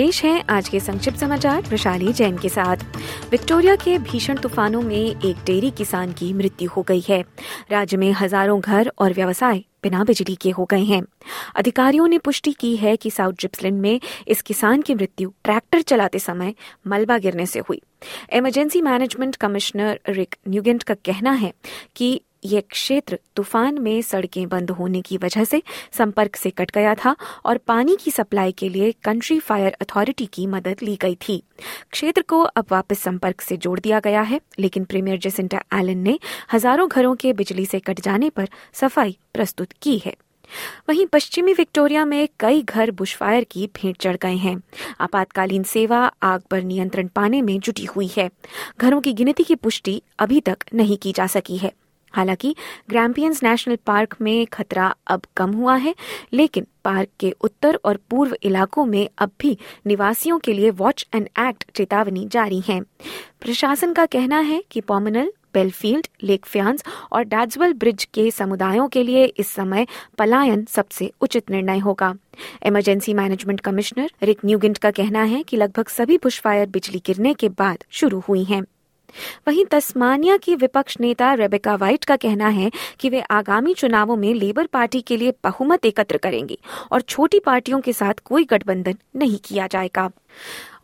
पेश हैं आज के संक्षिप्त समाचार, वैशाली जैन के साथ। विक्टोरिया के भीषण तूफानों में एक डेयरी किसान की मृत्यु हो गई है। राज्य में हज़ारों घर और व्यवसाय बिना बिजली के हो गए हैं। अधिकारियों ने पुष्टि की है कि साउथ जिप्सलैंड में इस किसान की मृत्यु ट्रैक्टर चलाते समय मलबा गिरने से हुई। Emergency management commissioner Rick Nugent का कहना है कि ये क्षेत्र तूफ़ान में सड़कें बंद होने की वजह से संपर्क से कट गया था और पानी की सप्लाई के लिए कंट्री फायर अथॉरिटी की मदद ली गई थी। क्षेत्र को अब वापस संपर्क से जोड़ दिया गया है, लेकिन प्रीमियर जेसिंटा एलन ने हज़ारों घरों के बिजली से कट जाने पर सफ़ाई प्रस्तुत की है। वहीं पश्चिमी विक्टोरिया में कई घर बुशफायर की भेंट चढ़ गए हैं। आपातकालीन सेवा आग पर नियंत्रण पाने में जुटी हुई है। घरों की गिनती की पुष्टि अभी तक नहीं की जा सकी है। हालाँकि ग्रैम्पियंस नेशनल पार्क में खतरा अब कम हुआ है, लेकिन पार्क के उत्तर और पूर्व इलाकों में अब भी निवासियों के लिए वॉच एंड एक्ट चेतावनी जारी है। प्रशासन का कहना है कि पॉमनल बेलफील्ड लेक फ्यान्स और डैड्सवेल ब्रिज के समुदायों के लिए इस समय पलायन सबसे उचित निर्णय होगा। Emergency management commissioner Rick Nugent का कहना है कि लगभग सभी बुशफायर बिजली गिरने के बाद शुरू हुई हैं। वहीं तस्मानिया की विपक्ष नेता रेबेका वाइट का कहना है कि वे आगामी चुनावों में लेबर पार्टी के लिए बहुमत एकत्र करेंगी और छोटी पार्टियों के साथ कोई गठबंधन नहीं किया जाएगा।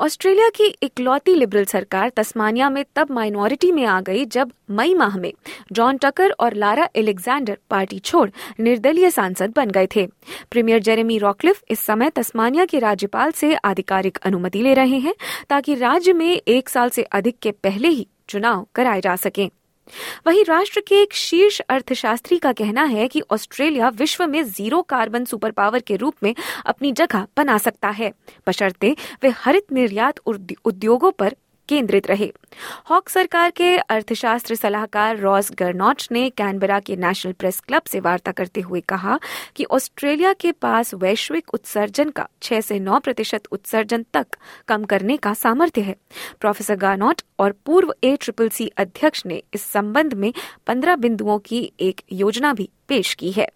ऑस्ट्रेलिया की इकलौती लिबरल सरकार तस्मानिया में तब माइनॉरिटी में आ गई जब मई माह में जॉन टकर और लारा एलेक्जेंडर पार्टी छोड़ निर्दलीय सांसद बन गए थे। प्रीमियर जेरेमी रॉकलिफ इस समय तस्मानिया के राज्यपाल से आधिकारिक अनुमति ले रहे हैं ताकि राज्य में एक साल से अधिक के पहले ही चुनाव कराए जा सकें। वहीं राष्ट्र के एक शीर्ष अर्थशास्त्री का कहना है कि ऑस्ट्रेलिया विश्व में ज़ीरो कार्बन सुपर पावर के रूप में अपनी जगह बना सकता है। बशर्ते वे हरित निर्यात उद्योगों पर केंद्रित रहे। हॉक सरकार के अर्थशास्त्र सलाहकार रॉस गर्नॉट ने कैनबरा के नेशनल प्रेस क्लब से वार्ता करते हुए कहा कि ऑस्ट्रेलिया के पास वैश्विक उत्सर्जन का 6 से 9 प्रतिशत उत्सर्जन तक कम करने का सामर्थ्य है। प्रोफेसर गार्नॉट और पूर्व ए ट्रिपल सी अध्यक्ष ने इस संबंध में 15 बिंदुओं की एक योजना भी पेश की है।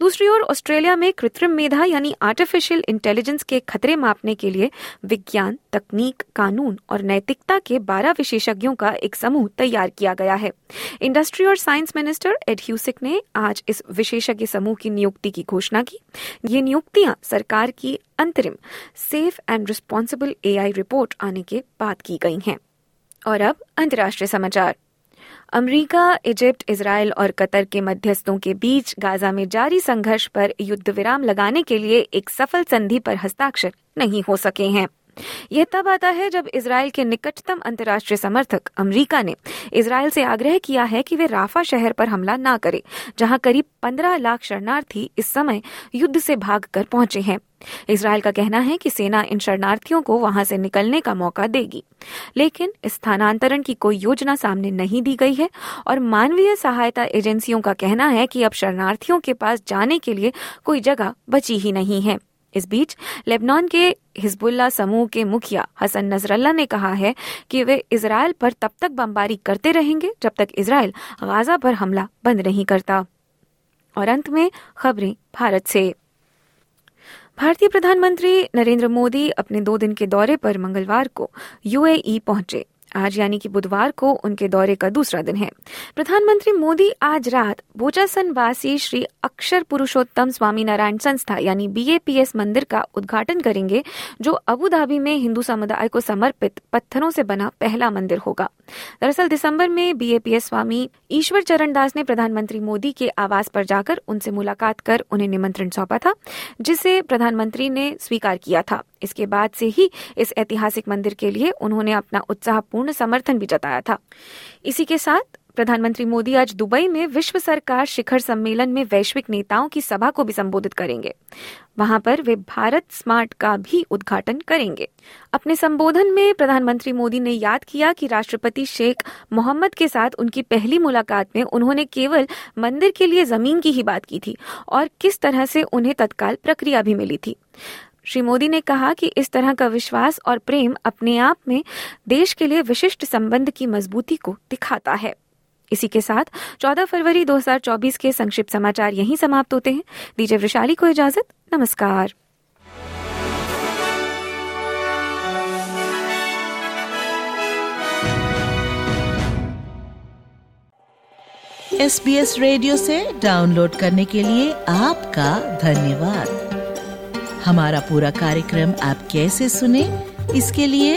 दूसरी ओर, ऑस्ट्रेलिया में कृत्रिम मेधा यानी आर्टिफिशियल इंटेलिजेंस के खतरे मापने के लिए विज्ञान, तकनीक, कानून और नैतिकता के 12 विशेषज्ञों का एक समूह तैयार किया गया है। इंडस्ट्री और साइंस मिनिस्टर एड ह्यूसिक ने आज इस विशेषज्ञ समूह की नियुक्ति की घोषणा की। ये नियुक्तियाँ सरकार की अंतरिम safe and responsible AI report आने के बाद की गई हैं। और अब अंतर्राष्ट्रीय समाचार। अमेरिका इजिप्ट इसराइल और कतर के मध्यस्थों के बीच गाजा में जारी संघर्ष पर युद्ध विराम लगाने के लिए एक सफल संधि पर हस्ताक्षर नहीं हो सके हैं। यह तब आता है जब इसराइल के निकटतम अंतर्राष्ट्रीय समर्थक अमेरिका ने इसराइल से आग्रह किया है कि वे राफा शहर पर हमला न करें, जहाँ करीब 15 लाख शरणार्थी इस समय युद्ध से भाग कर पहुँचे हैं। इसराइल का कहना है कि सेना इन शरणार्थियों को वहाँ से निकलने का मौका देगी, लेकिन स्थानांतरण की कोई योजना सामने नहीं दी गई है और मानवीय सहायता एजेंसियों का कहना है कि अब शरणार्थियों के पास जाने के लिए कोई जगह बची ही नहीं है। इस बीच लेबनान के हिजबुल्ला समूह के मुखिया हसन नजरल्ला ने कहा है कि वे इसराइल पर तब तक बमबारी करते रहेंगे जब तक इसराइल गाजा पर हमला बंद नहीं करता। और अंत में खबरें भारत से। भारतीय प्रधानमंत्री नरेंद्र मोदी अपने दो दिन के दौरे पर मंगलवार को यूएई पहुँचे। आज यानी कि बुधवार को उनके दौरे का दूसरा दिन है। प्रधानमंत्री मोदी आज रात बोचासन वासी श्री अक्षर पुरुषोत्तम स्वामी नारायण संस्था यानी बीएपीएस मंदिर का उद्घाटन करेंगे, जो अबू धाबी में हिंदू समुदाय को समर्पित पत्थरों से बना पहला मंदिर होगा। दरअसल दिसंबर में बीएपीएस स्वामी ईश्वर चरण दास ने प्रधानमंत्री मोदी के आवास पर जाकर उनसे मुलाकात कर उन्हें निमंत्रण सौंपा था, जिसे प्रधानमंत्री ने स्वीकार किया था। इसके बाद से ही इस ऐतिहासिक मंदिर के लिए उन्होंने अपना उत्साहपूर्ण समर्थन भी जताया था। इसी के साथ प्रधानमंत्री मोदी आज दुबई में विश्व सरकार शिखर सम्मेलन में वैश्विक नेताओं की सभा को भी संबोधित करेंगे। वहाँ पर वे भारत स्मार्ट का भी उद्घाटन करेंगे। अपने संबोधन में प्रधानमंत्री मोदी ने याद किया कि राष्ट्रपति शेख मोहम्मद के साथ उनकी पहली मुलाकात में उन्होंने केवल मंदिर के लिए ज़मीन की ही बात की थी और किस तरह से उन्हें तत्काल प्रक्रिया भी मिली थी। श्री मोदी ने कहा कि इस तरह का विश्वास और प्रेम अपने आप में देश के लिए विशिष्ट संबंध की मजबूती को दिखाता है। इसी के साथ 14 फरवरी 2024 के संक्षिप्त समाचार यहीं समाप्त होते हैं। दीजिए वैशाली को इजाज़त, नमस्कार। एस बी एस रेडियो से डाउनलोड करने के लिए आपका धन्यवाद। हमारा पूरा कार्यक्रम आप कैसे सुने, इसके लिए